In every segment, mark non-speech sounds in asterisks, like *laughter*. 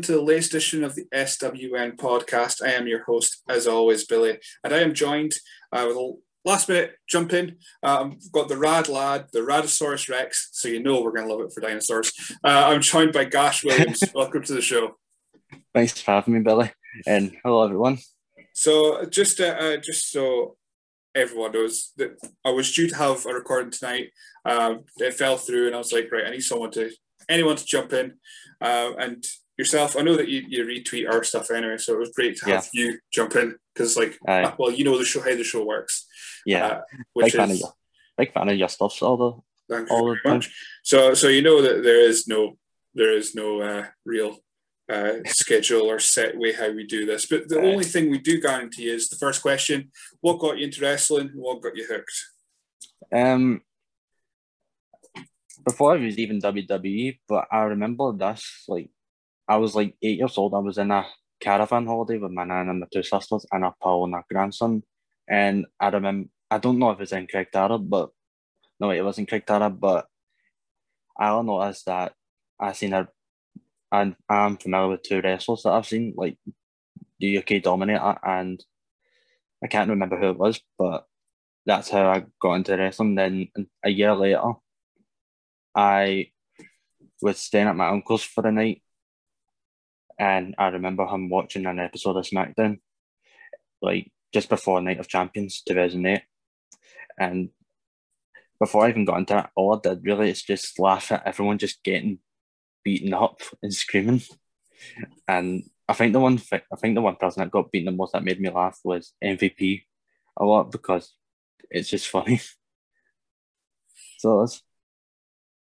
Welcome to the latest edition of the SWN podcast. I am your host, as always, Billy, and I am joined uh, with a last minute jump in. Um, we've got the Rad Lad, the Radosaurus Rex, so you know we're going to love it for dinosaurs. Uh, I'm joined by Gash Williams. *laughs* Welcome to the show. Thanks for having me, Billy, and hello everyone. So, just uh, uh, just so everyone knows that I was due to have a recording tonight. Um, it fell through, and I was like, right, I need someone to anyone to jump in. Uh, and yourself, I know that you, you retweet our stuff anyway, so it was great to have you jump in because, like, Aye. well, you know the show how the show works. Yeah, uh, big which fan of is your, big fan of your stuff. All the all the time. much. So, so you know that there is no there is no uh, real uh, *laughs* schedule or set way how we do this, but the only thing we do guarantee is the first question: What got you into wrestling? What got you hooked? um. Before it was even WWE, but I remember this like I was like eight years old. I was in a caravan holiday with my nan and my two sisters and a pal and a grandson, and I remember I don't know if it's in Craig Tara, but no, it was in Craig Tara, but I noticed that I seen a and I'm familiar with two wrestlers that I've seen, like the UK Dominator and I can't remember who it was, but that's how I got into wrestling. Then a year later, I was staying at my uncle's for the night, and I remember him watching an episode of SmackDown, like just before Night of Champions 2008. And before I even got into it, all I did really is just laugh at everyone just getting beaten up and screaming. And I think the one I think the one person that got beaten the most that made me laugh was MVP a lot because it's just funny. *laughs* so it's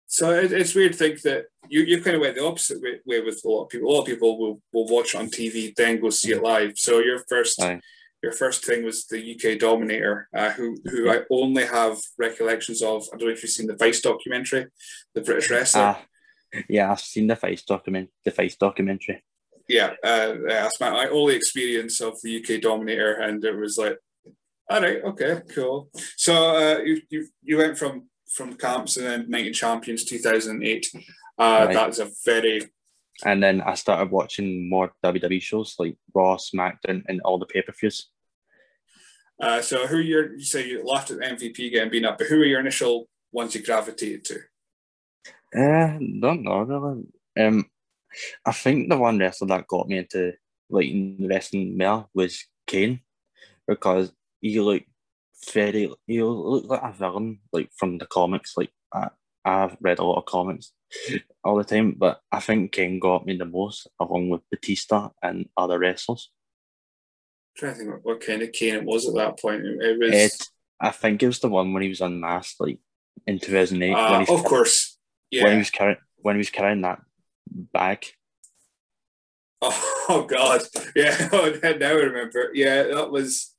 So it, it's weird to think that you, you kind of went the opposite way, way with a lot of people. A lot of people will, will watch it on TV, then go see it live. So your first Aye. your first thing was the UK Dominator, uh, who who I only have recollections of. I don't know if you've seen the Vice documentary, the British wrestler. ah, yeah, I've seen the face document the face documentary. yeah, uh, that's my, my only experience of the UK Dominator, and it was like, all right, okay, cool. So uh, you, you you went from from camps and then Night of Champions two thousand eight. Uh, Right. That's a very And then I started watching more WWE shows like Raw, SmackDown, and all the pay per views. uh, so. Who your you say you laughed at MVP getting beaten up, but who were your initial ones you gravitated to? Uh, don't know really. Um, I think the one wrestler that got me into like wrestling more was Kane, because he looked very he looked like a villain like from the comics. Like I, I've read a lot of comics all the time, but I think Kane got me the most, along with Batista and other wrestlers. trying to think what, kind of Kane it was at that point. It, was, It, I think it was the one when he was unmasked, like in two thousand eight. uh, of course, yeah. when he was carrying when he was carrying that bag. *laughs* Oh, God, yeah. *laughs* now I remember. Yeah, that was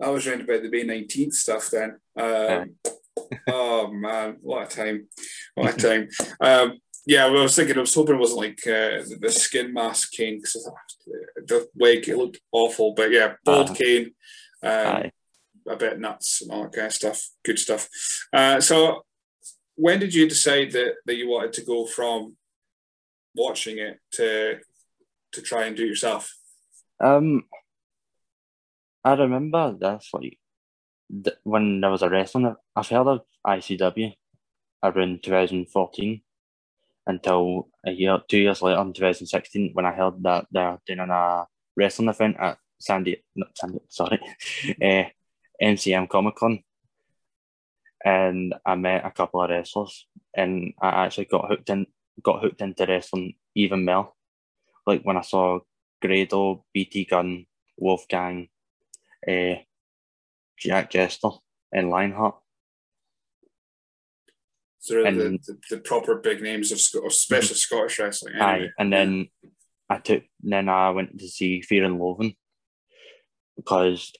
that was around about the May nineteenth stuff. Then, um, *laughs* oh man, what a time! What a time! Um, yeah, well, I was thinking. I was hoping it wasn't like uh, the, the skin mask Kane because the wig it looked awful. But yeah, bald Uh-huh. Kane. Um, a bit nuts and all that kind of stuff. Good stuff. Uh, so, when did you decide that, that you wanted to go from watching it to to try and do it yourself? Um, I remember this like th- when there was a wrestling. I've heard of ICW around 2014 until a year, two years later in 2016 when I heard that they're doing a wrestling event at Sandy, not Sandy, sorry, *laughs* uh, MCM Comic Con, and I met a couple of wrestlers, and I actually got hooked in, got hooked into wrestling even more. Like when I saw Grado, BT Gun, Wolfgang, uh, Jack Jester, and Lionheart. Sort of the, the, the proper big names of, Sc- especially Scottish wrestling. Aye, and then I took then I went to see Fear and Loathing because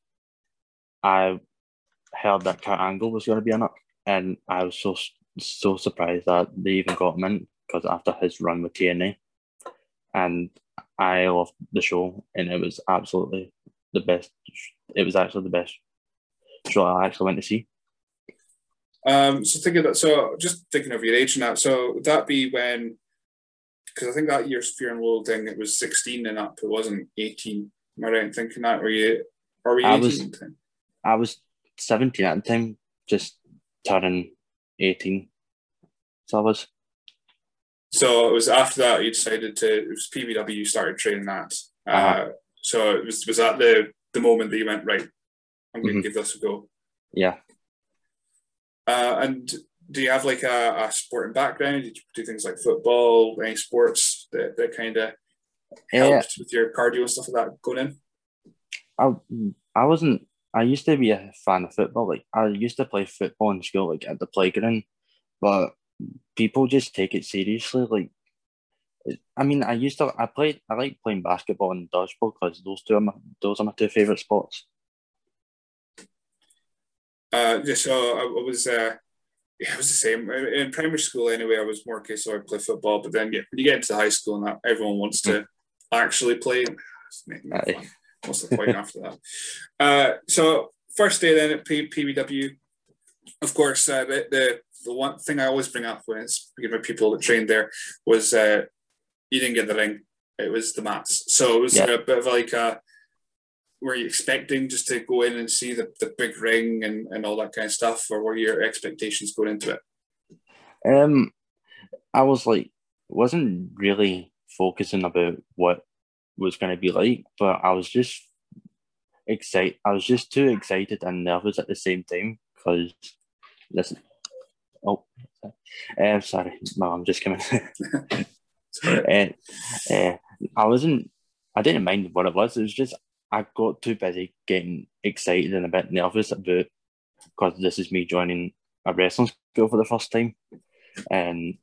I heard that Kurt Angle was going to be in it, and I was so so surprised that they even got him in because after his run with TNA, and I loved the show, and it was absolutely the best. It was actually the best show I actually went to see. Um, so thinking that, so just thinking of your age now. So would that be when? Because I think that year's Fear and Loathing it was sixteen and up. It wasn't eighteen. Am I right in thinking that? Were you? Are we? I was. I was seventeen at the time, just turning eighteen. So I was. So it was after that you decided to. It was PBW. You started training that. Uh, uh-huh. So it was was that the the moment that you went right. I'm going to mm-hmm. give this a go. Yeah. Uh, and do you have like a, a sporting background? Did you do things like football, any sports that, that kind of helped with your cardio and stuff like that going in? I I wasn't. I used to be a fan of football. Like I used to play football in school, like at the playground, but people just take it seriously. Like, I mean, I used to. I played. I like playing basketball and dodgeball because those two are my, those are my two favorite sports. Uh, so I, I was, uh, *laughs* yeah, it was the same in primary school. Anyway, I was more case so I play football, but then yeah, when you get into high school and that, everyone wants to actually play. What's the point after that? *laughs* Uh, so first day then at P- PBW, of course, uh, the, the the one thing I always bring up when it's speaking about people that trained there was uh, you didn't get the ring; it was the mats. So it was yeah. a bit of like a were you expecting just to go in and see the, the big ring and, and all that kind of stuff, or were your expectations going into it? Um, I was like, wasn't really focusing about what was going to be like, but I was just excited. I was just too excited and nervous at the same time because listen. Oh, uh, sorry, no, I'm just coming. *laughs* *laughs* uh, uh, I wasn't. I didn't mind what it was. It was just I got too busy getting excited and a bit nervous about because this is me joining a wrestling school for the first time, and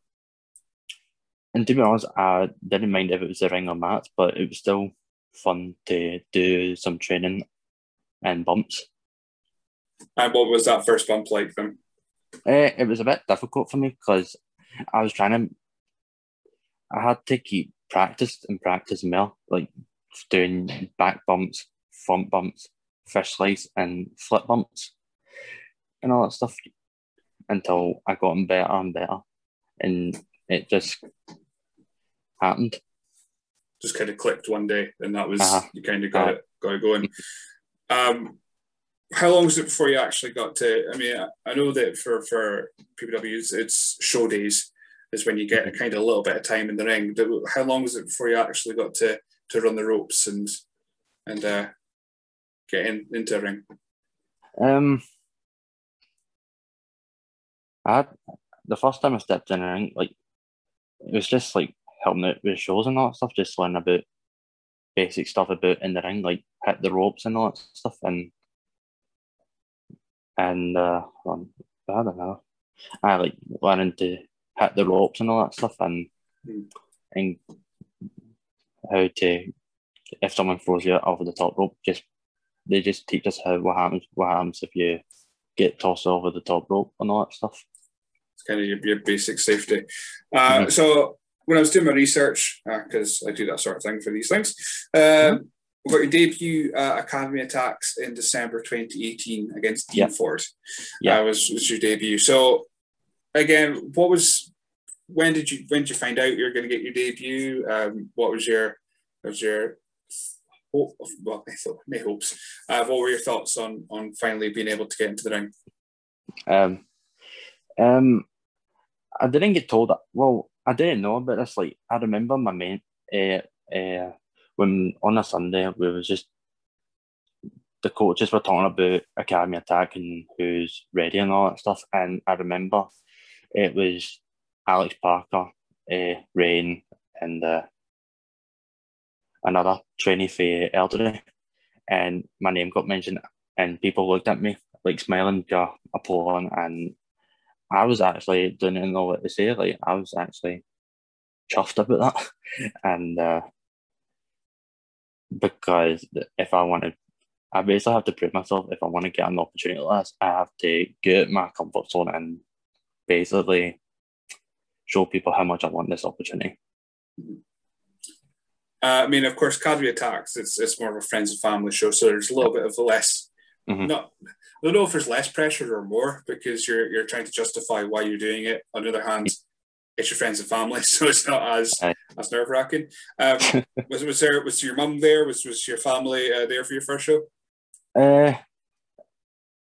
and to be honest, I didn't mind if it was a ring or mat, but it was still fun to do some training and bumps. And what was that first bump like then? Uh, it was a bit difficult for me because I was trying to. I had to keep practice and practice more, like doing back bumps, front bumps, fish slice, and flip bumps, and all that stuff until I got better and better, and it just happened. Just kind of clicked one day, and that was uh-huh. you kind of got uh-huh. it got it going. Um, how long was it before you actually got to? I mean, I, I know that for for PBWs, it's show days is when you get a kind of a little bit of time in the ring. How long was it before you actually got to to run the ropes and and uh, get in, into a ring? Um, I had, the first time I stepped in a ring, like it was just like helping out with shows and all that stuff, just learning about basic stuff about in the ring, like hit the ropes and all that stuff, and and uh, um, I don't know, I like learning to hit the ropes and all that stuff, and mm. and how to if someone throws you over the top rope, just they just teach us how what happens what happens if you get tossed over the top rope and all that stuff. It's kind of your, your basic safety. Uh, mm-hmm. So when I was doing my research, because uh, I do that sort of thing for these things, um, mm-hmm. we got your debut uh, Academy attacks in December 2018 against Dean Ford. Yeah, uh, was was your debut. So again, what was when did you when did you find out you were going to get your debut? Um, what was your was your hope? Well, thought my hopes. Uh, what were your thoughts on on finally being able to get into the ring? Um, um, I didn't get told. That, well, I didn't know about this. Like I remember my mate. Uh, uh, when on a Sunday we was just the coaches were talking about academy attack and who's ready and all that stuff. And I remember it was Alex Parker, uh, Rain, and uh, another trainee for elderly. And my name got mentioned, and people looked at me like smiling, appalling. And I was actually didn't know what to say. Like I was actually chuffed about that, *laughs* and uh, because if I wanted I basically have to prove myself if I want to get an opportunity like this. I have to get my comfort zone and basically show people how much I want this opportunity. Uh, I mean, of course, Academy Attacks, it's, it's more of a friends and family show, so there's a little bit of less, Mhm. not, I don't know if there's less pressure or more because you're you're trying to justify why you're doing it. On the other hand, it's your friends and family, *laughs* so it's not as Aye. as nerve wracking. Um, *laughs* was was there was your mum there? Was was your family uh, there for your first show? Uh,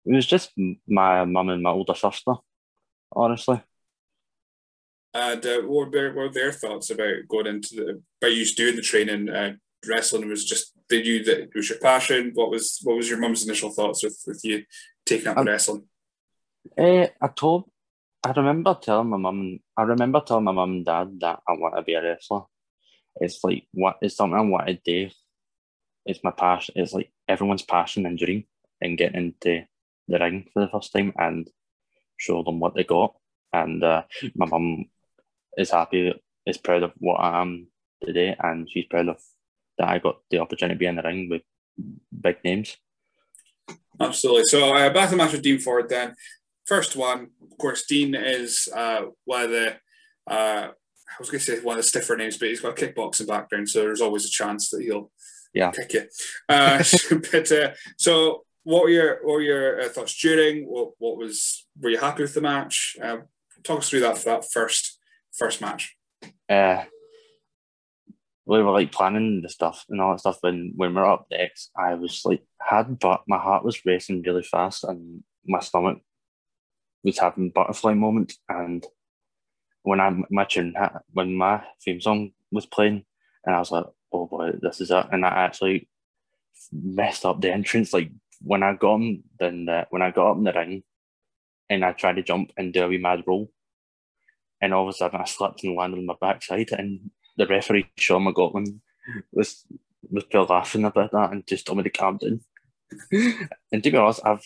it was just my mum and my older sister, honestly. And uh, what, were their, what were their thoughts about going into the by you doing the training? Uh, wrestling was just did you that it was your passion? What was what was your mum's initial thoughts with with you taking up Um, wrestling? Uh, I told, I remember telling my mum, I remember telling my mum and dad that I want to be a wrestler. It's like what it's something I want to do. It's my passion. It's like everyone's passion and dream, and getting into the ring for the first time and show them what they got. And uh, my mum is happy, is proud of what I am today, and she's proud of that I got the opportunity to be in the ring with big names. Absolutely. So uh, back to the match with Dean Ford then. First one, of course, Dean is uh, one of the, uh, I was going to say one of the stiffer names, but he's got a kickboxing background, so there's always a chance that he'll Yeah. kick you. Uh, *laughs* but uh, so, what were your what were your uh, thoughts during? What what was were you happy with the match? Uh, talk us through that for that first first match. uh, we were like planning the stuff and all that stuff when when we were up next. I was like had but my heart was racing really fast and my stomach was having butterfly moment. and when I my tune ha- when my theme song was playing and I was like oh boy this is it and I actually messed up the entrance like when I got him then the, when I got up in the ring and I tried to jump and do a wee mad roll and all of a sudden I slipped and landed on my backside and the referee Sean McGotlin was was still laughing about that and just told me to calm down. *laughs* and to be honest, I've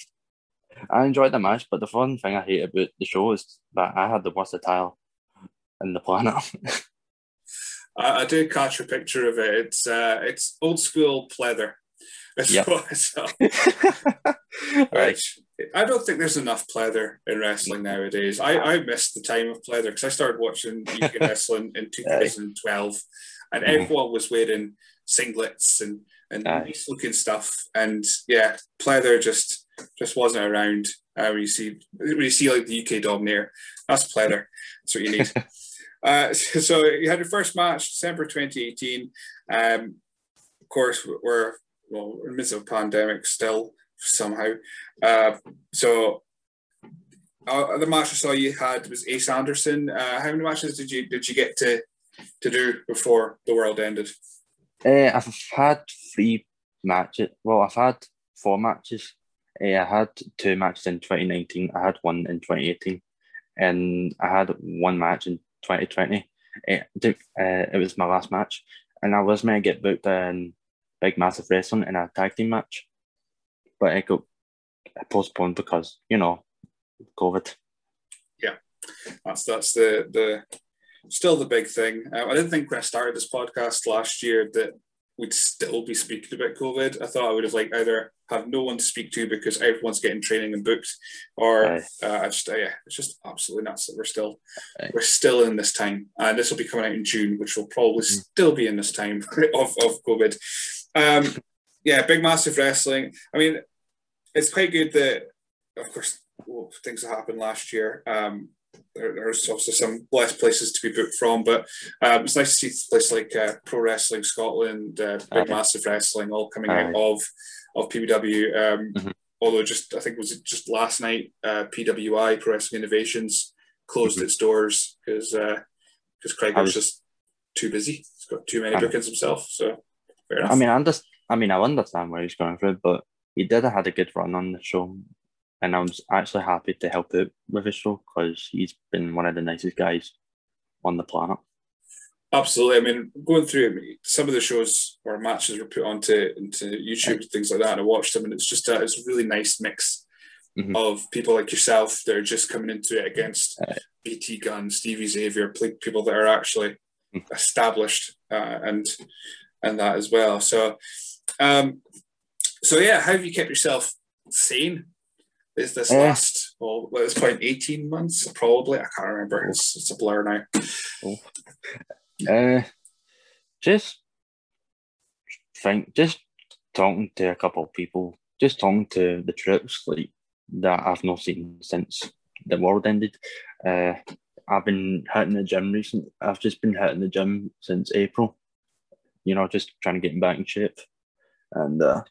I enjoyed the match, but the fun thing I hate about the show is that I had the worst attire in the planet. *laughs* I, I did catch a picture of it. It's uh, it's old school pleather. It's Yep. uh, *laughs* right. I don't think there's enough pleather in wrestling nowadays. I, I missed the time of pleather because I started watching UK *laughs* wrestling in 2012, and Mhm. everyone was wearing singlets and and Aye. nice looking stuff. And yeah, pleather just just wasn't around. Uh, when you see when you see like the UK Dominator, that's pleather. That's what you need. *laughs* uh, so you had your first match December 2018. Um, of course, we're well, in the midst of a pandemic still somehow. Uh, so uh, the match I saw you had was Ace Anderson. Uh, how many matches did you did you get to to do before the world ended? Uh, I've had three matches. Well, I've had four matches. Uh, I had two matches in 2019. I had one in 2018, and I had one match in 2020. Uh, uh, it was my last match, and I was meant to get booked in Big Massive Wrestling in a tag team match, but it got postponed because you know COVID. Yeah, that's that's the the still the big thing. Uh, I didn't think when I started this podcast last year that we'd still be speaking about COVID. I thought I would have like either have no one to speak to because everyone's getting training and booked, or uh, I just uh, yeah, it's just absolutely nuts that we're still Aye. we're still in this time, and this will be coming out in June, which will probably Mm. still be in this time *laughs* of of COVID. Um, yeah, big massive wrestling. I mean, it's quite good that, of course, well, things that happened last year. Um, there, there's also some less places to be booked from, but um, it's nice to see places like uh, Pro Wrestling Scotland, uh, Big Aye. Massive Wrestling, all coming Aye. out of of PWW. Um, Mhm. Although just I think was it was just last night, uh, PWI Pro Wrestling Innovations closed Mhm. its doors because because Craig was, was- just too busy. He's got too many bookings himself. So fair enough. I mean, I understand. I mean, I understand where he's going through, but he did have had a good run on the show, and I was actually happy to help out with his show because he's been one of the nicest guys on the planet. Absolutely. I mean, going through some of the shows or matches were put onto into YouTube and things like that, and I watched them, and it's just a, it's a really nice mix Mhm. of people like yourself that are just coming into it against Aye. BT Gun, Stevie Xavier, people that are actually Mhm. established uh, and and that as well. So, um, so yeah, how have you kept yourself sane? Is this Uh, last well at this point eighteen months probably? I can't remember. It's, it's a blur now. Uh, just think, just talking to a couple of people, just talking to the troops like that I've not seen since the world ended. Uh, I've been hitting the gym recently. I've just been hitting the gym since April. You know, just trying to get him back in shape, and uh,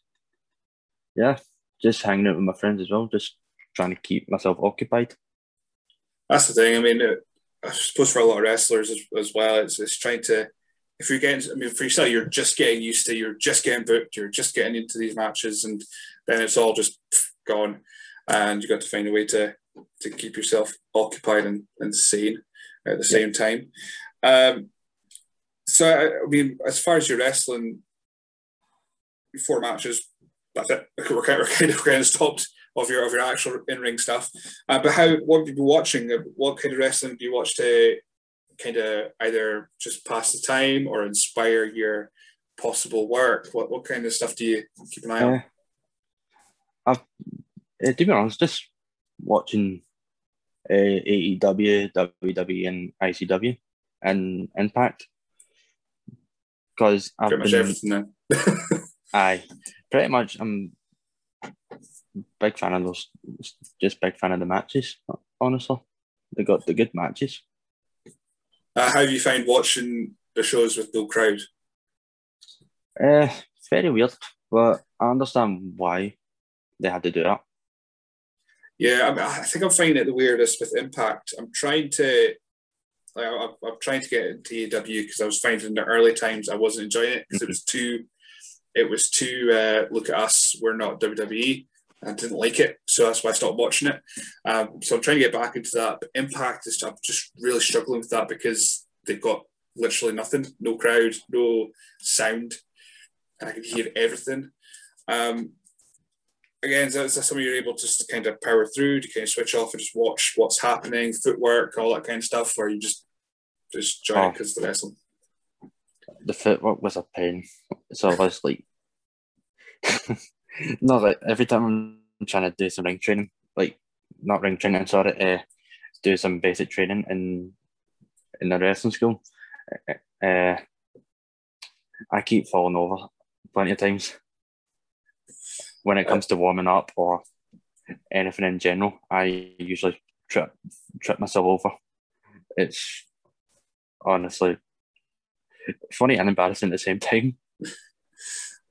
yeah, just hanging out with my friends as well. Just trying to keep myself occupied. That's the thing. I mean, I suppose for a lot of wrestlers as, as well, it's, it's trying to. If you're getting, I mean, for yourself, you're just getting used to, you're just getting booked, you're just getting into these matches, and then it's all just gone, and you've got to find a way to to keep yourself occupied and, and sane at the same time. Um, so, I, mean, as far as your wrestling, four matches, that's it. *laughs* We're kind of, we're kind of, stopped of your of your actual in ring stuff. Uh, but how? What have you been watching? What kind of wrestling do you watch to kind of either just pass the time or inspire your possible work? What what kind of stuff do you keep an eye on? Uh, I've, uh, to be honest, just watching uh, AEW, WWE, and ICW and Impact because I've Pretty much everything then. *laughs* aye, pretty much. I'm big fan of those. Just big fan of the matches. Honestly, they got the good matches. Uh, how have you found watching the shows with no crowd? Uh, it's very weird, but I understand why they had to do that. Yeah, I, mean, I think I'm finding it the weirdest with Impact. I'm trying to, like, I'm, I'm trying to get into AEW because I was finding in the early times I wasn't enjoying it because it was too, it was too. Uh, look at us, we're not WWE. I didn't like it, so that's why I stopped watching it. Um, so I'm trying to get back into that. But Impact is I'm just really struggling with that because they've got literally nothing, no crowd, no sound. I can hear everything. Um, again, is that, is that something you're able to just kind of power through? to kind of switch off and just watch what's happening, footwork, all that kind of stuff, or you just just Oh. because the wrestling? the footwork was a pain. So I was like, *laughs* no, like every time I'm trying to do some ring training, like not ring training, sorry, uh, do some basic training in in the wrestling school. Uh, I keep falling over plenty of times when it comes to warming up or anything in general. I usually trip trip myself over. It's honestly funny and embarrassing at the same time.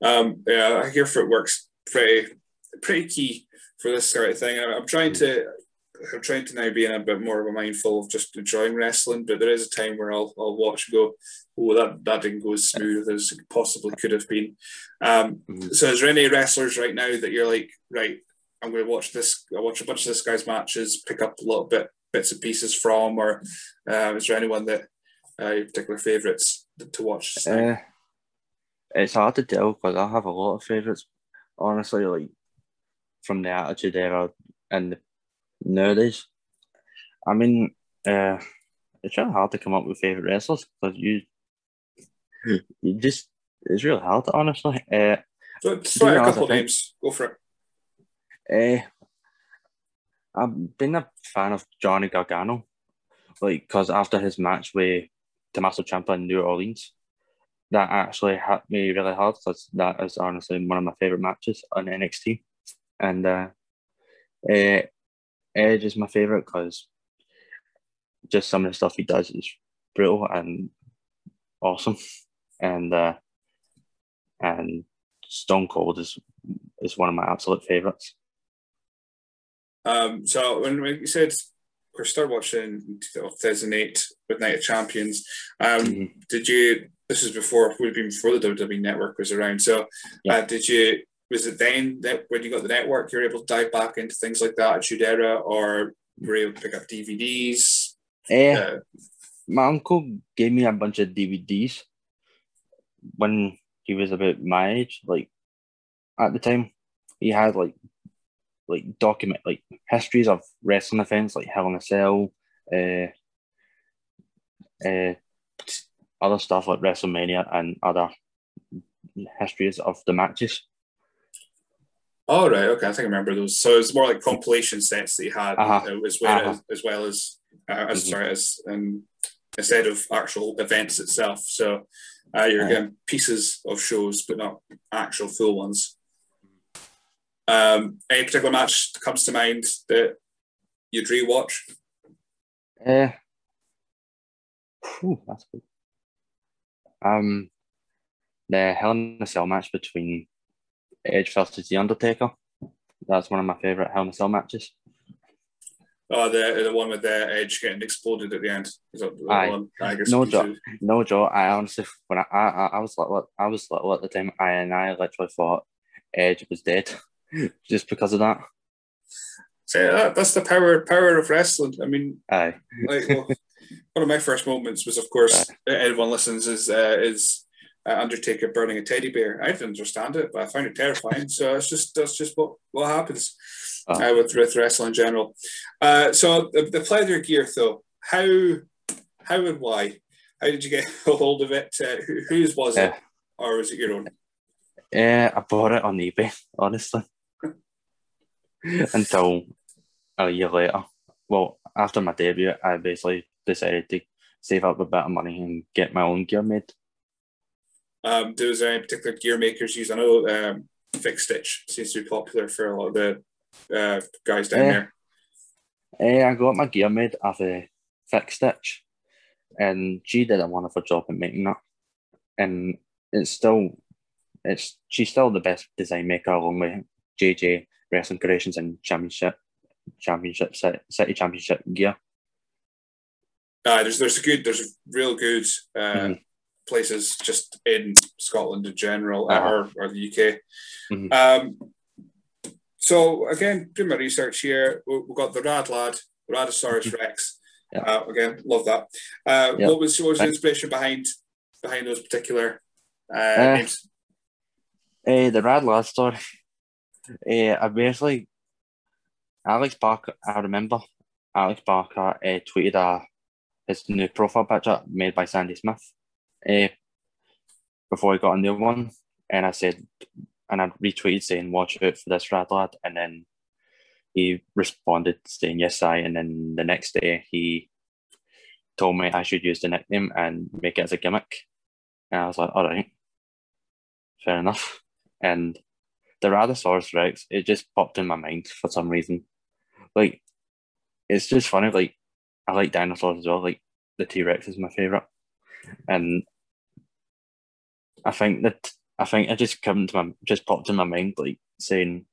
Um, yeah, I hear footwork's pretty pretty key for this sort of thing. I'm trying to I'm trying to now be in a bit more of a mindful of just enjoying wrestling, but there is a time where I'll, I'll watch and go, oh, that, that didn't go as smooth as it possibly could have been. Um, Mhm. so is there any wrestlers right now that you're like, right, I'm going to watch this, I'll watch a bunch of this guy's matches, pick up a little bit, bits and pieces from, or uh, is there anyone that uh, your particular favourites to watch? Uh, it's hard to tell because I have a lot of favourites. Honestly, like from the Attitude Era and the nowadays. I mean, uh, it's really hard to come up with favourite wrestlers because you, you just it's really hard, honestly. Uh, so, to throw be out a couple names. Go for it. Uh, I've been a fan of Johnny Gargano, like because after his match with Tommaso Ciampa in New Orleans, that actually hit me really hard because that is honestly one of my favorite matches on NXT, and uh, uh, Edge is my favorite because just some of the stuff he does is brutal and awesome, and uh, and Stone Cold is is one of my absolute favorites. Um, so when you said we started watching in 2008 with Night of Champions, um, Mhm. did you? This is before would have been before the WWE Network was around. So Yeah. uh, did you? Was it then that when you got the network, you were able to dive back into things like Attitude Era, or were you able to pick up DVDs? Eh, Uh, my uncle gave me a bunch of DVDs when he was about my age. Like at the time, he had like like document like histories of wrestling events like Hell in a Cell, uh, uh, other stuff like WrestleMania and other histories of the matches. Oh right, okay. I think I remember those. So it's more like compilation sets that you had Uh-huh. uh, as well Uh-huh. as, as well as uh, as Mhm. sorry as um, instead of actual events itself. So uh, you're Uh-huh. getting pieces of shows, but not actual full ones. Um, any particular match that comes to mind that you'd rewatch? Uh, whew, that's good. Um, the Hell in a Cell match between Edge versus The Undertaker. That's one of my favorite Hell in a Cell matches. Oh, the the one with the edge getting exploded at the end. Is that the Aye. one? I guess No joke. No, Joe. I honestly, when I I, I- I was like, I was little at the time, I, and I literally thought Edge was dead just because of that. So that, that's the power power of wrestling. I mean, Aye. like well, *laughs* one of my first moments was, of course, everyone listens is uh, is uh, Undertaker burning a teddy bear. I didn't understand it, but I found it terrifying. so it's just that's just what what happens uh, with with wrestling in general. Uh, so the, the pleather gear, though, how how and why? How did you get *laughs* a hold of it? Uh, who, whose was it, or was it your own? Uh, I bought it on eBay, honestly. *laughs* Until a year later. Well, after my debut, I basically decided to save up a bit of money and get my own gear made. Um, do there any particular gear makers use? I know um, Fix Stitch seems to be popular for a lot of the uh, guys down Yeah. there. Eh, I got my gear made off a Fix Stitch, and she did a wonderful job at making that. And it's still, it's she's still the best design maker along with JJ Wrestling Creations and Championship, Championship City, Championship gear. Uh, there's there's a good there's real good uh, Mhm. places just in Scotland in general uh, Uh-huh. or, or the UK. Mhm. Um, so again, doing my research here, we- we've got the Rad Lad, Radosaurus Rex. Yeah. Uh, again, love that. Uh, Yeah. What was what was the inspiration behind behind those particular uh, Uh, names? Eh, the Rad Lad story. Eh, I basically, Alex Barker, I remember Alex Barker eh, tweeted uh, his new profile picture made by Sandy Smith eh, before he got a new one. And I said, and I retweeted saying, watch out for this Rad Lad. And then he responded saying, yes, I. And then the next day he told me I should use the nickname and make it as a gimmick. And I was like, all right, fair enough. And the Radosaurus Rex, it just popped in my mind for some reason. Like, it's just funny. Like, I like dinosaurs as well. Like, the T Rex is my favorite, and I think that I think it just come to my just popped in my mind, like saying,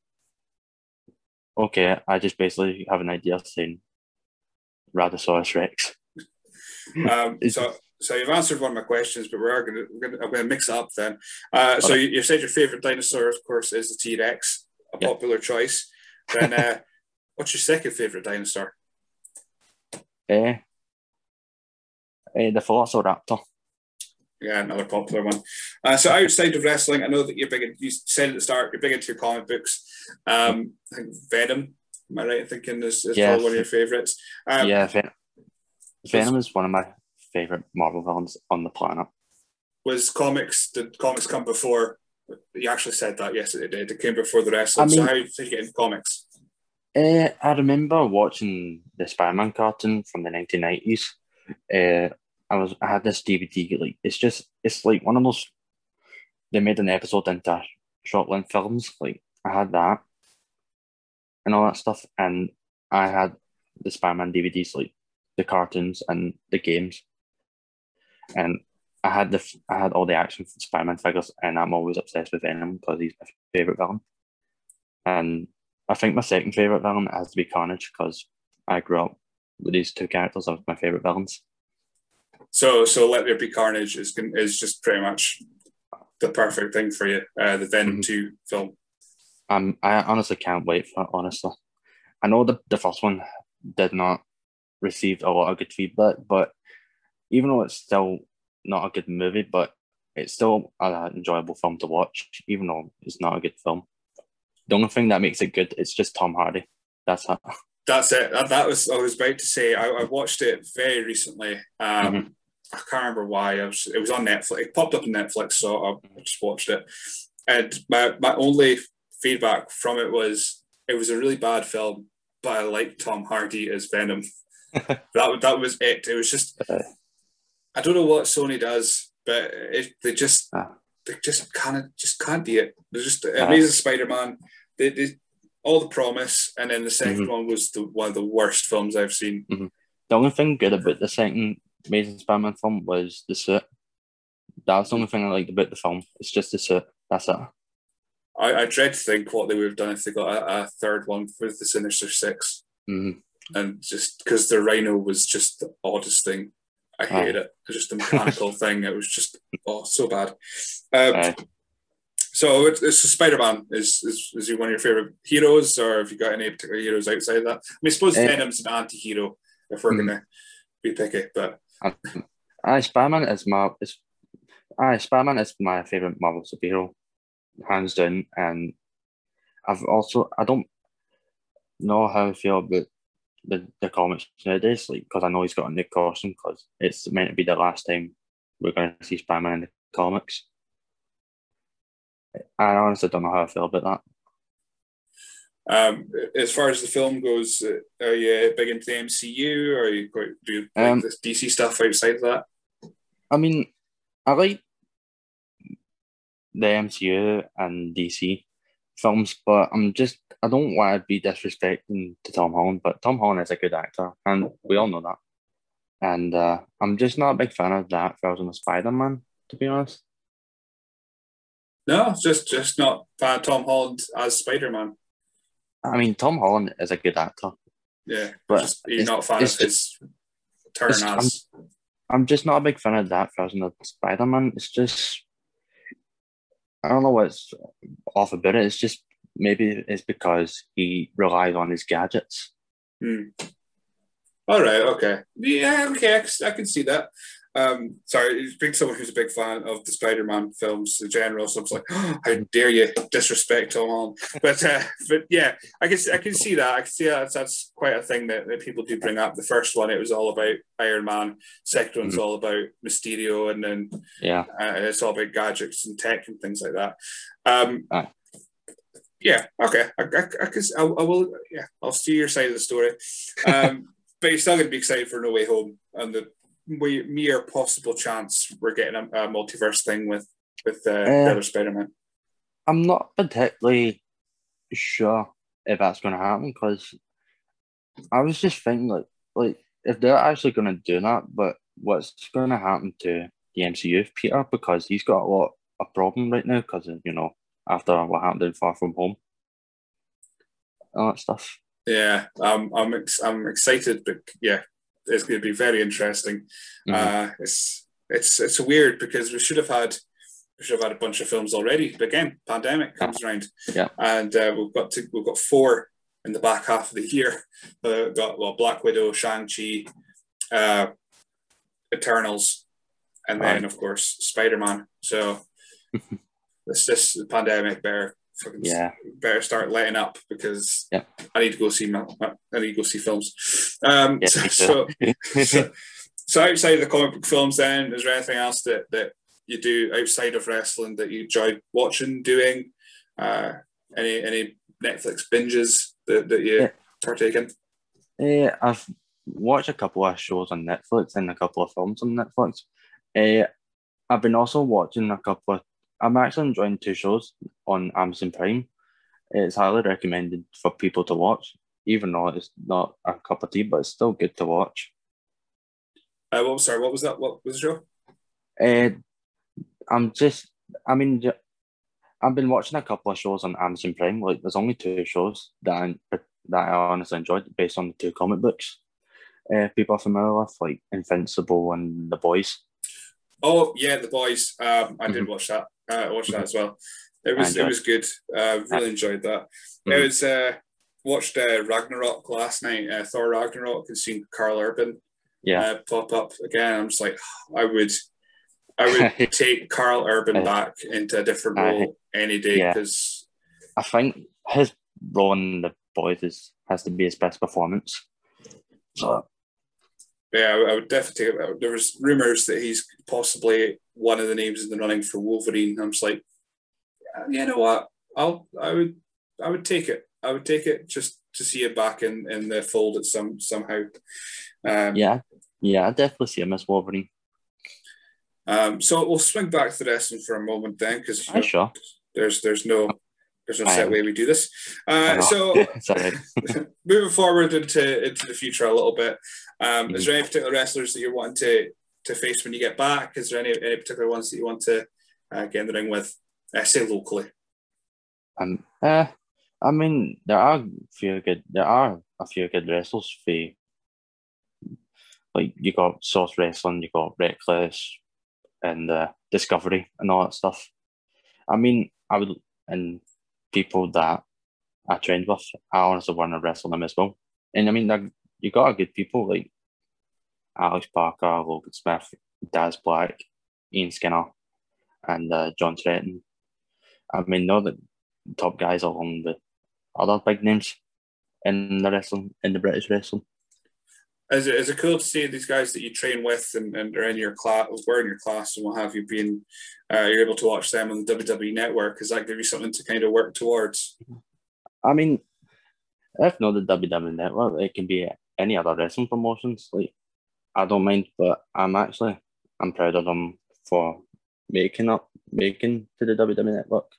okay, I just basically have an idea saying Radosaurus Rex. Um, *laughs* so, so you've answered one of my questions, but we are going to, we're going to I'm going to mix it up then. Uh, so you, you said your favorite dinosaur, of course, is the T Rex, a Yeah. popular choice. Then, uh, *laughs* what's your second favorite dinosaur? Eh, the Velociraptor. Yeah, another popular one. Uh, so outside of wrestling, I know that you're big. In, you said at the start you're big into your comic books. Um, I think Venom. Am I right in thinking is, is Yeah. probably one of your favorites? Um, yeah, Ven- Venom is one of my favorite Marvel villains on the planet. Was comics? Did comics come before? You actually said that. Yes, it did. It came before the wrestling. I so mean- how did you get into comics? Uh, I remember watching the Spider-Man cartoon from the 1990s. Uh, I was I had this DVD. Like it's just it's like one of those. They made an episode into short length films. Like I had that, and all that stuff, and I had the Spider-Man DVDs, like the cartoons and the games, and I had the I had all the action Spider-Man figures, and I'm always obsessed with Venom because he's my favorite villain. And I think my second favorite villain has to be Carnage because I grew up with these two characters as my favorite villains. So, so Let There Be Carnage is is just pretty much the perfect thing for you. Uh, the Venom Mhm. two film. Um, I honestly can't wait for it. Honestly, I know the the first one did not receive a lot of good feedback, but even though it's still not a good movie, but it's still an enjoyable film to watch, even though it's not a good film. The only thing that makes it good is just Tom Hardy. That's it. That's it. That, that was I was about to say. I, I watched it very recently. Um, Mhm. I can't remember why. I was, it was on Netflix. It popped up on Netflix, so I, I just watched it. And my, my only feedback from it was it was a really bad film, but I liked Tom Hardy as Venom. *laughs* that that was it. It was just I don't know what Sony does, but it, they just Ah. they just kind of just can't do it. They're just Amazing Spider-Man. They, they all the promise, and then the 2nd Mhm. one was the one of the worst films I've seen. The only thing good about the second Amazing Spider-Man film was the suit. That's the only thing I liked about the film. It's just the suit. That's it. I, I dread to think what they would have done if they got a, a third one with the Sinister Six, Mhm. and just because the Rhino was just the oddest thing. I hate it. It was just a mechanical *laughs* thing. It was just oh so bad. Um. So it's, it's Spider-Man is, is is he one of your favorite heroes, or have you got any particular heroes outside of that? I mean, I suppose Eh. Venom's an anti-hero if we're Mhm. gonna be picky, but Aye, Spider-Man is my is aye, Spider-Man is my favorite Marvel superhero, hands down. And I've also I don't know how I feel about the, the comics nowadays, like because I know he's got a new costume because it's meant to be the last time we're going to see Spider-Man in the comics. I honestly don't know how I feel about that. um, as far as the film goes, are you big into the MCU, or are you quite do you like Um, this DC stuff outside of that? I mean, I like the MCU and DC films, but I'm just I don't want to be disrespecting to Tom Holland, but Tom Holland is a good actor, and we all know that. And uh, I'm just not a big fan of that version of Spider Man, to be honest. No, just just not fan of Tom Holland as Spider-Man. I mean, Tom Holland is a good actor. Yeah, But just, you're not a fan it's of his turn it's- I'm- I'm just not a big fan of that version of Spider Man. It's just I don't know what's off about it. It's just maybe it's because he relies on his gadgets. Hmm. All right. Okay. Yeah. Okay. I can see that. Um, sorry, being someone who's a big fan of the Spider-Man films in general, so I'm just like, oh, *gasps* how dare you disrespect Tom Holland? But uh, but yeah, I can I can see that. I can see that that's quite a thing that, that people do bring up. The first one, it was all about Iron Man. Second one's Mhm. all about Mysterio, and then Yeah. uh, it's all about gadgets and tech and things like that. Um, Aye. yeah, okay. I, I, I, can, I, I will. Yeah, I'll see your side of the story. Um, *laughs* but you're still going to be excited for No Way Home and the we, mere possible chance we're getting a, a multiverse thing with with uh, the Uh, other Spider-Man. I'm not particularly sure if that's going to happen because I was just thinking like like if they're actually going to do that, but what's going to happen to the MCU of Peter because he's got a lot of problem right now because you know after what happened in Far From Home, all that stuff. Yeah, um, I'm ex- I'm excited, but yeah, it's going to be very interesting. Mhm. Uh, it's it's it's weird because we should have had we should have had a bunch of films already, but again, pandemic comes around, Yeah. and uh, we've got to we've got four in the back half of the year. *laughs* Uh, got well, Black Widow, Shang Chi, uh, Eternals, and then Right. of course Spider Man. So *laughs* this this pandemic better fucking Yeah. better start letting up because Yeah. I need to go see my, I need to go see films. Um, Yeah, so, so, *laughs* so, so outside of the comic book films, then is there anything else that that you do outside of wrestling that you enjoy watching, doing? Uh, any any Netflix binges that, that you Yeah. partake in? Uh, I've watched a couple of shows on Netflix and a couple of films on Netflix. Uh, I've been also watching a couple of. I'm actually enjoying two shows on Amazon Prime. It's highly recommended for people to watch, even though it's not a cup of tea, but it's still good to watch. Uh, was sorry? What was that? What was the show? Uh, I'm just. I mean, I've been watching a couple of shows on Amazon Prime. Like, there's only two shows that I, that I honestly enjoyed based on the two comic books. Uh, people are familiar with like Invincible and The Boys. Oh yeah, the boys. Um, I Mm-hmm. did watch that. Uh, I watched that as well. It was it was good. Uh, really enjoyed that. It Mhm. was uh, watched uh, Ragnarok last night. Uh, Thor Ragnarok and seen Karl Urban Yeah, uh, pop up again. I'm just like, I would, I would *laughs* take Karl Urban back into a different role any day yeah. because I think his role in The Boys is, has to be his best performance. So yeah, I, would definitely. Take. There was rumors that he's possibly one of the names in the running for Wolverine. I'm just like, yeah, you know what? I'll I would I would take it. I would take it just to see it back in, in the fold at some somehow. Um, yeah, yeah, I definitely see him as Wolverine. Um, so we'll swing back to the wrestling for a moment then, because you sure. there's there's no there's no set way we do this. Uh, so *laughs* *laughs* moving forward into into the future a little bit, um, mm-hmm. is there any particular wrestlers that you're wanting to to face when you get back? Is there any any particular ones that you want to uh, get in the ring with? Uh, say locally. Um. Uh, I mean, there are a few good. There are a few good wrestlers for. Like you got Source Wrestling, you got Reckless, and uh, Discovery and all that stuff. I mean, I would and people that I trained with, I honestly want to wrestle them as well. And I mean, you got a good people like Alex Parker, Logan Smith, Daz Black, Ian Skinner, and uh, John Tretton. I mean, know the top guys along the other big names in the wrestling, in the British wrestling. Is it, is it cool to see these guys that you train with and, and are in your class, were in your class and what have you been, uh, you're able to watch them on the WWE network? Does that give you something to kind of work towards? I mean, if not the WWE network, it can be any other wrestling promotions. Like, I don't mind, but I'm actually, I'm proud of them for making up, making to the WWE network.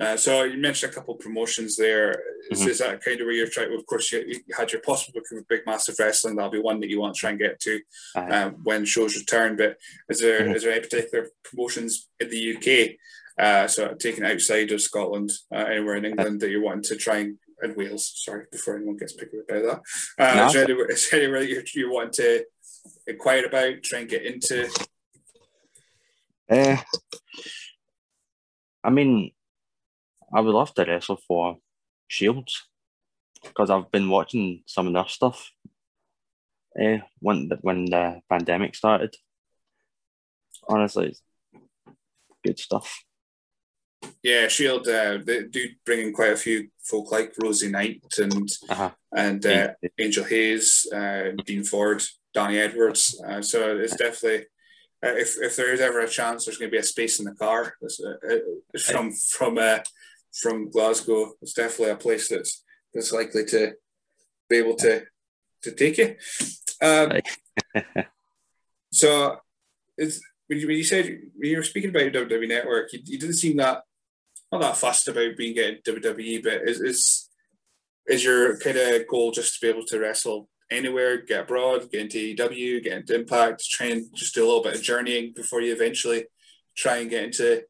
Uh, so you mentioned a couple of promotions there. Is, mm-hmm. is, that kind of where you're trying? Of course, you, you had your possible book of Big Massive Wrestling. That'll be one that you want to try and get to um, when shows return. But is there mm-hmm. is there any particular promotions in the UK? Uh, so taken outside of Scotland, uh, anywhere in England that you want to try and in Wales. Sorry, before anyone gets picky about that. Uh, no. Is there anywhere, is there anywhere you, you want to inquire about, try and get into? Uh, I mean, I would love to wrestle for Shields because I've been watching some of their stuff eh, when when the pandemic started. Honestly, good stuff. Yeah, Shield uh, they do bring in quite a few folk like Rosie Knight and uh-huh. and uh, Angel Hayes, uh, Dean Ford, Donny Edwards. Uh, so it's definitely uh, if if there is ever a chance, there's going to be a space in the car uh, from from from Glasgow. It's definitely a place that's that's likely to be able to to take you. Um, *laughs* so, it's when you, when you said when you were speaking about your WWE Network, you, you didn't seem that not that fussed about being getting WWE, but is is is your kind of goal just to be able to wrestle anywhere, get abroad, get into AEW, get into Impact, train, just do a little bit of journeying before you eventually try and get into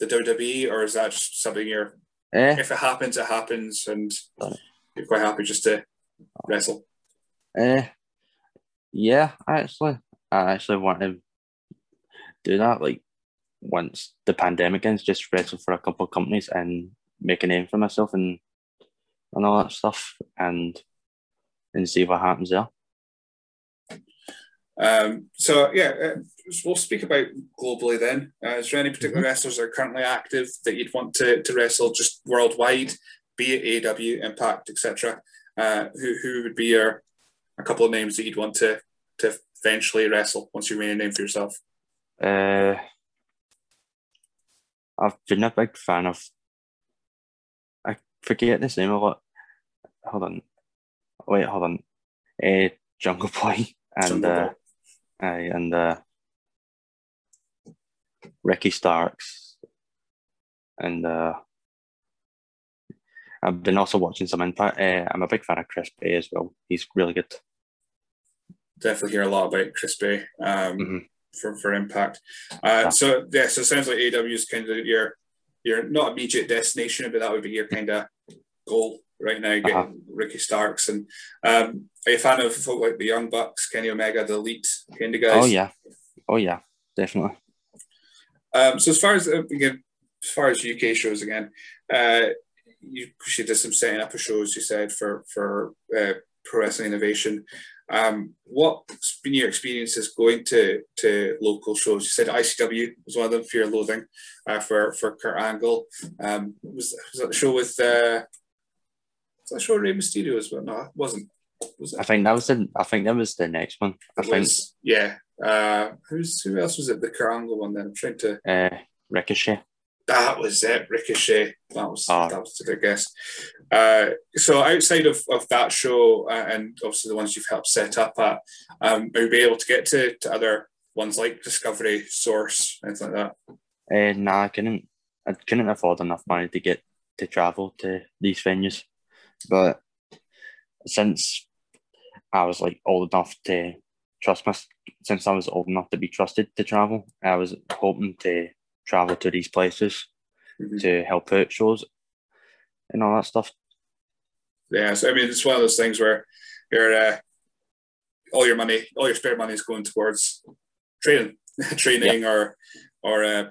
the WWE, or is that just something you're Eh. If it happens, it happens, and you're quite happy just to wrestle. Eh. Yeah, actually, I actually want to do that. Like once the pandemic ends, just wrestle for a couple of companies and make a name for myself and and all that stuff, and and see what happens there. Um, so yeah, uh, we'll speak about globally then. Uh, is there any particular mm-hmm. wrestlers that are currently active that you'd want to, to wrestle just worldwide, be it AEW, Impact, etc.? Uh, who who would be your a couple of names that you'd want to to eventually wrestle once you made a name for yourself? Uh, I've been a big fan of. I forget this name a lot. Hold on, wait, hold on. Uh, Jungle Boy *laughs* and Jungle uh, Boy. Aye, and uh, Ricky Starks, and uh, I've been also watching some Impact. Uh, I'm a big fan of Chris Bey as well. He's really good. Definitely hear a lot about Chris Bey um, mm-hmm. for for Impact. Uh, yeah. So yeah, so it sounds like AEW is kind of your your not immediate destination, but that would be your kind of goal right now, getting uh-huh. Ricky Starks. And um, are you a fan of folk like the Young Bucks, Kenny Omega, the Elite kind of guys? Oh yeah, oh yeah, definitely. Um, so as far as uh, again, as far as UK shows again, uh, you she did some setting up of shows. You said for for uh, Pro Wrestling Innovation. Um, what's been your experiences going to to local shows? You said ICW was one of them. Fear Loathing uh, for for Kurt Angle. Um, was, was that the show with uh, was that show Rey Mysterio as well? No, it wasn't. Was it? I think that was the. I think that was the next one. I it think. Was, yeah. Uh, who's who else was it? The Kurt one. Then I'm trying to. Uh, Ricochet. That was it, Ricochet. That was Ah. that was the guess. Uh, so outside of, of that show uh, and obviously the ones you've helped set up at, um, are you be able to get to, to other ones like Discovery, Source, anything like that? Uh, nah, I couldn't. I couldn't afford enough money to get to travel to these venues, but since I was like old enough to trust my, since I was old enough to be trusted to travel, I was hoping to travel to these places Mhm. to help out shows and all that stuff. Yeah, so I mean, it's one of those things where you're uh, all your money, all your spare money is going towards training, *laughs* training or or uh,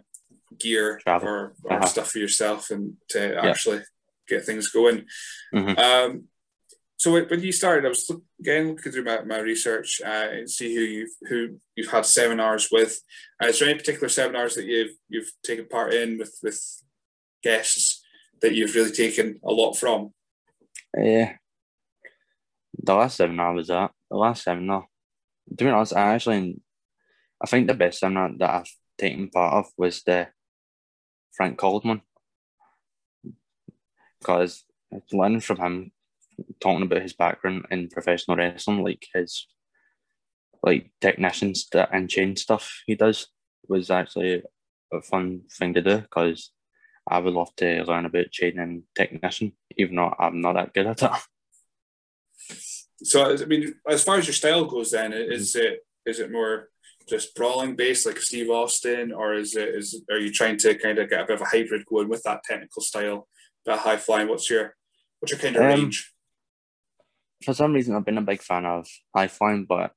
gear Travel. or, or Uh-huh. stuff for yourself and to actually get things going. Mhm. Um, so when when you started, I was again looking through my, my research uh, and see who you've who you've had seminars with. Uh, is there any particular seminars that you've you've taken part in with with guests that you've really taken a lot from? Yeah. The last seminar was that. The last seminar. To be honest, I actually, I think the best seminar that I've taken part of was the Frank Coldman. Because learning from him, talking about his background in professional wrestling, like his like technicians and chain stuff he does, was actually a fun thing to do. Because I would love to learn about chain and technician, even though I'm not that good at it. *laughs* So I mean, as far as your style goes, then is Mm-hmm. it is it more just brawling based like Steve Austin, or is it is are you trying to kind of get a bit of a hybrid going with that technical style, that high flying? What's your what's your kind of Um, range? for some reason I've been a big fan of high flying, but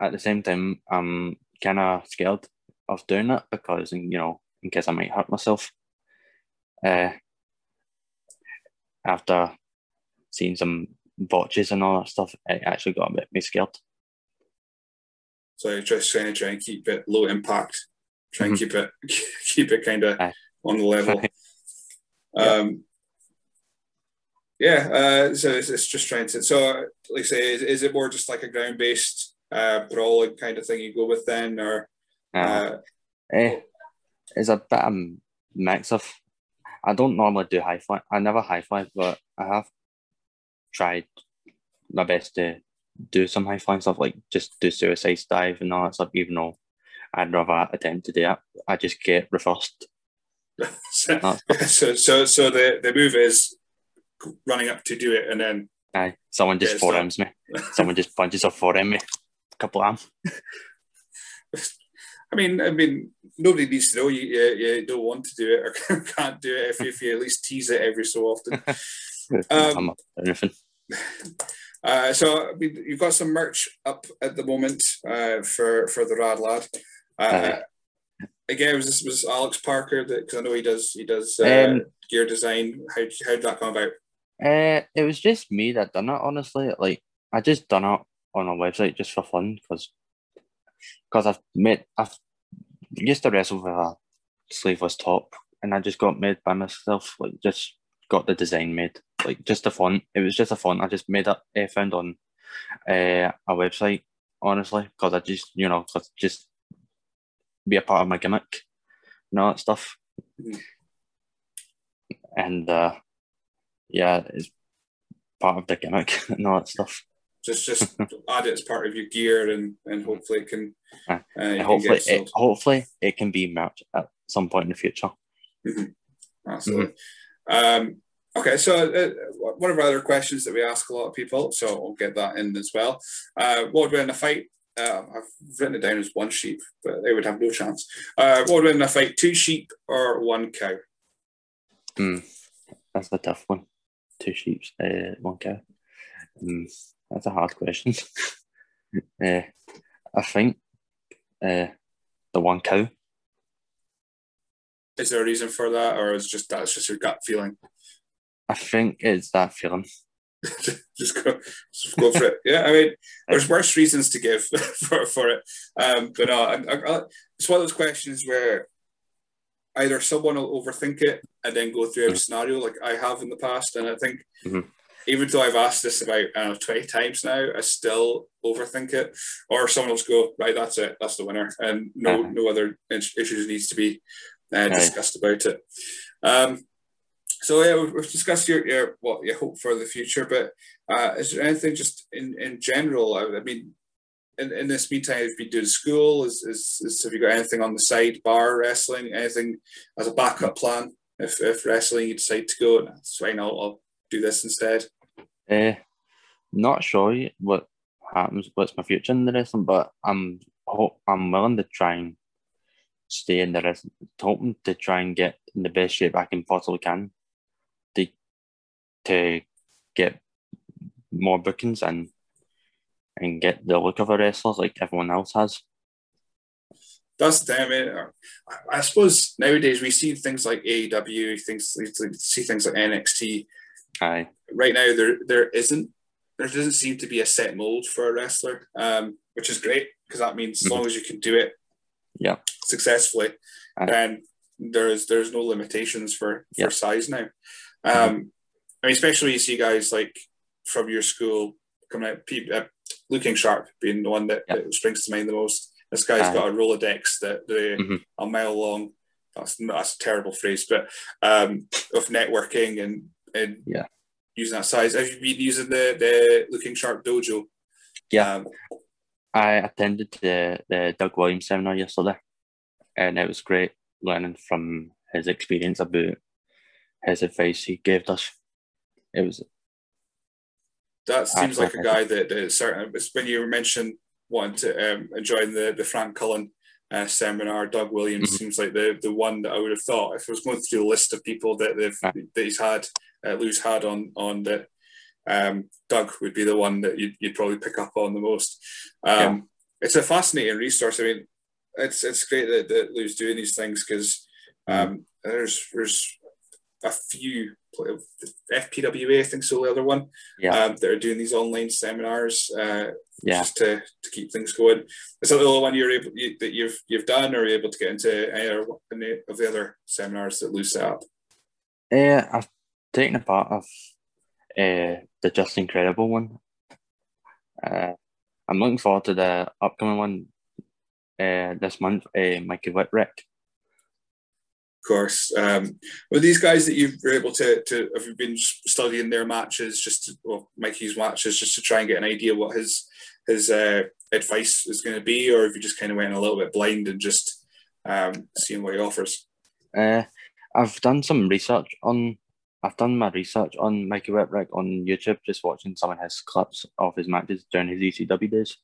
at the same time I'm kind of scared of doing it because you know in case I might hurt myself. Uh, after seeing some botches and all that stuff, it actually got a bit me scared. So you're just trying to try and keep it low impact, try and Mhm. keep it *laughs* keep it kind of Aye. on the level. Um, yeah, uh, so it's, it's just trying to. So, like I say, is, is it more just like a ground based uh, brawling kind of thing you go with then, or Uh, eh, it's a bit of a mix of. I don't normally do high five. I never high five, but I have tried my best to do some high flying stuff, like just do suicide dive and all that stuff. Even though I'd rather attempt to do it, I just get reversed. *laughs* so, Oh. so so so the the move is running up to do it, and then Aye, someone just forearms me. *laughs* Someone just punches or forearm me. A couple of *laughs* I mean, I mean, nobody needs to know you, you, you don't want to do it or can't do it if, you- if you at least tease it every so often. Um, anything. Uh, so I mean, you've got some merch up at the moment uh, for for the Rad Lad. Uh, again, was this was Alex Parker that because I know he does he does uh, Um, gear design. How how did that come about? Uh, it was just me that done it. Honestly, like I just done it on a website just for fun because because I've met I've used to wrestle with a sleeveless top and I just got made by myself. Like just got the design made. Like just a font. It was just a font. I just made it. Uh, found on uh, a website. Honestly, because I just you know 'cause just be a part of my gimmick and all that stuff. Mhm. And uh, yeah, it's part of the gimmick *laughs* and all that stuff. Just just *laughs* add it as part of your gear, and and hopefully it can. Uh, And can hopefully, get it, hopefully it can be merch at some point in the future. Absolutely. Um, okay, so uh, one of our other questions that we ask a lot of people, so I'll get that in as well. Uh, what would win in a fight? Uh, I've written it down as one sheep, but they would have no chance. Uh, what would win in a fight? Two sheep or one cow? Hmm, that's a tough one. Two sheep, uh, one cow. Hmm, that's a hard question. *laughs* uh, I think uh, the one cow. Is there a reason for that, or is just that's just your gut feeling? I think it's that feeling. *laughs* just go, just go for it. Yeah, I mean, there's worse reasons to give *laughs* for, for it. Um, but no, I, I, it's one of those questions where either someone will overthink it and then go through every scenario, like I have in the past, and I think Mhm. even though I've asked this about know twenty times now, I still overthink it. Or someone will just go, right, that's it, that's the winner, and no Uh-huh. no other issues needs to be uh, discussed about it. Um, so yeah, we've, we've discussed your, your what you hope for the future, but uh, is there anything just in, in general? I, I mean, in, in this meantime, you been doing school? Is, is, is, have you got anything on the side, bar wrestling, anything as a backup plan? If, if wrestling you decide to go, that's fine. I'll, I'll do this instead. Uh, not sure what happens, what's my future in the wrestling, but I'm hope I'm willing to try and stay in the wrestling, hoping to try and get in the best shape I can possibly can to get more bookings and and get the look of a wrestler like everyone else has. That's the thing. I mean, I suppose nowadays we see things like AEW, things see things like NXT. Aye. Right now, there there isn't there doesn't seem to be a set mold for a wrestler, um, which is great because that means as mm-hmm. long as you can do it, yeah, successfully, Aye. then there's there's no limitations for for size now. Um, mm-hmm. I mean, especially you see guys like from your school coming out, uh, Lou King Sharp being the one that, that, springs to mind the most. This guy's uh, got a Rolodex that the mm-hmm. a mile long. That's that's a terrible phrase, but um, of networking and and yeah. using that size. Have you been using the the Lou King Sharp dojo? Yeah, um, I attended the the Doug Williams seminar yesterday, and it was great learning from his experience about his advice he gave us. It was that seems like a guy that, that certainly, when you mentioned wanting to um, join the, the Frank Cullen uh, seminar, Doug Williams mm-hmm. seems like the, the one that I would have thought if I was going through the list of people that they've right. that he's had, uh, Lou's had on on the um, Doug would be the one that you'd, you'd probably pick up on the most. Um, yeah. It's a fascinating resource. I mean, it's it's great that, that Lou's doing these things because mm-hmm. um, there's there's a few FPWA, I think so, the other one. Yeah. Um, that are doing these online seminars. Uh, yeah. Just to, to keep things going. Is that the only one you're able you, that you've you've done, or are you able to get into any of the other seminars that Lou set up? Uh, I've taken a part of uh, the Just Incredible one. Uh, I'm looking forward to the upcoming one uh, this month, uh, Mikey Whipwreck course. Um, these guys that you were able to, to have you been studying their matches, just to, well, Mikey's matches, just to try and get an idea what his his uh, advice is going to be, or if you just kind of went a little bit blind and just um, seeing what he offers? Uh, I've done some research on. I've done my research on Mikey Whipwreck on YouTube, just watching some of his clips of his matches during his ECW days.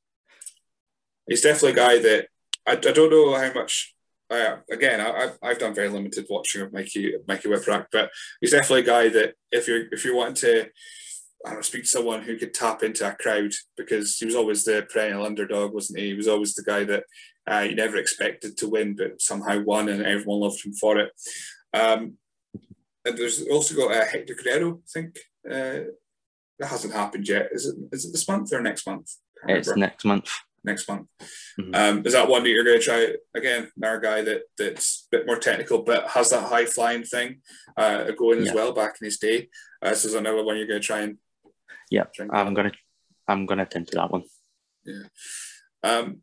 He's definitely a guy that I, I don't know how much uh, again, I, have I've done very limited watching of Mikey Mikey Whipwreck, but he's definitely a guy that if you're if you're wanting to I don't know, speak to someone who could tap into a crowd because he was always the perennial underdog, wasn't he? He was always the guy that uh, you never expected to win, but somehow won, and everyone loved him for it. Um, and there's also got uh, Hector Guerrero, I think. Uh, that hasn't happened yet. Is it? Is it this month or next month? It's next month next month. Mm-hmm. Um, is that one that you're going to try again? Another guy that that's a bit more technical, but has that high flying thing uh, going as well back in his day. Uh, so is another one you're going to try and. Yeah, I'm gonna I'm gonna attend to that one. Yeah. Um,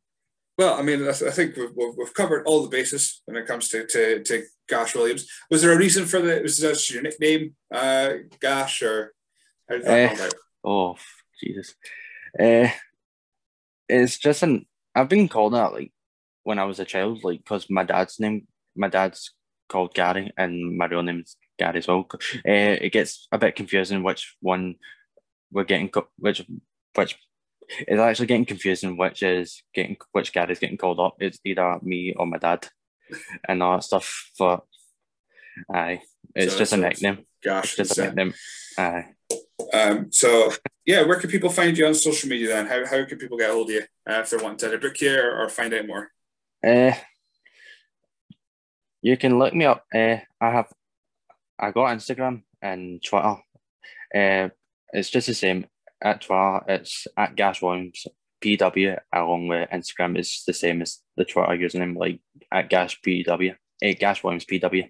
well, I mean, I think we've, we've covered all the bases when it comes to, to, to Gash Williams. Was there a reason for the, was that your nickname, uh, Gash, or how did that uh, Oh, Jesus. Uh, it's just an I've been called that like when I was a child, like because my dad's name, my dad's called Gary, and my real name's Gary as well. Uh, it gets a bit confusing which one we're getting, which which it's actually getting confusing which is getting which Gary's getting called up. It's either me or my dad, and all that stuff. But aye, it's so, just a nickname. Gosh, it's just a nickname. Aye. Um, so yeah, where can people find you on social media then? How, how can people get hold of you uh, if they're wanting to book you or, or find out more? Uh, you can look me up. Uh, I have, I got Instagram and Twitter. Uh, it's just the same at Twitter. It's at Gash Williams PW along with Instagram is the same as the Twitter username, like at Gash PW, uh, Gash Williams PW.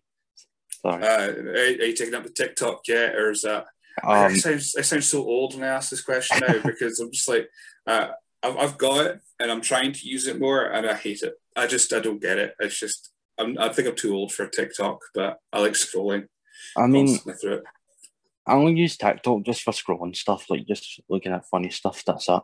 Sorry. Uh, are you taking up the TikTok yet, or is that? Um, I, sound, I sound so old when I ask this question now *laughs* because I'm just like, uh, I've, I've got it and I'm trying to use it more and I hate it. I just, I don't get it. It's just, I'm, I think I'm too old for TikTok, but I like scrolling. I mean, through it. I only use TikTok just for scrolling stuff, like just looking at funny stuff. That's it.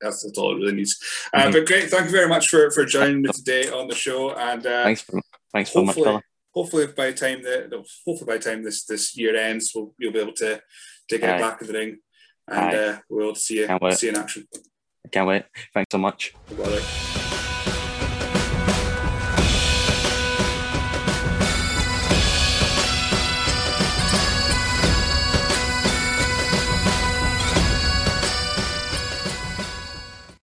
That's, that's all it really needs. Uh, mm-hmm. But great, thank you very much for, for joining me today on the show. And uh, thanks, for, thanks so much, fella. Hopefully, by the time the hopefully by the time this this year ends, we'll you'll be able to to get Aye. back in the ring, and uh, we'll see you see you in action. I can't wait. Thanks so much. Bye.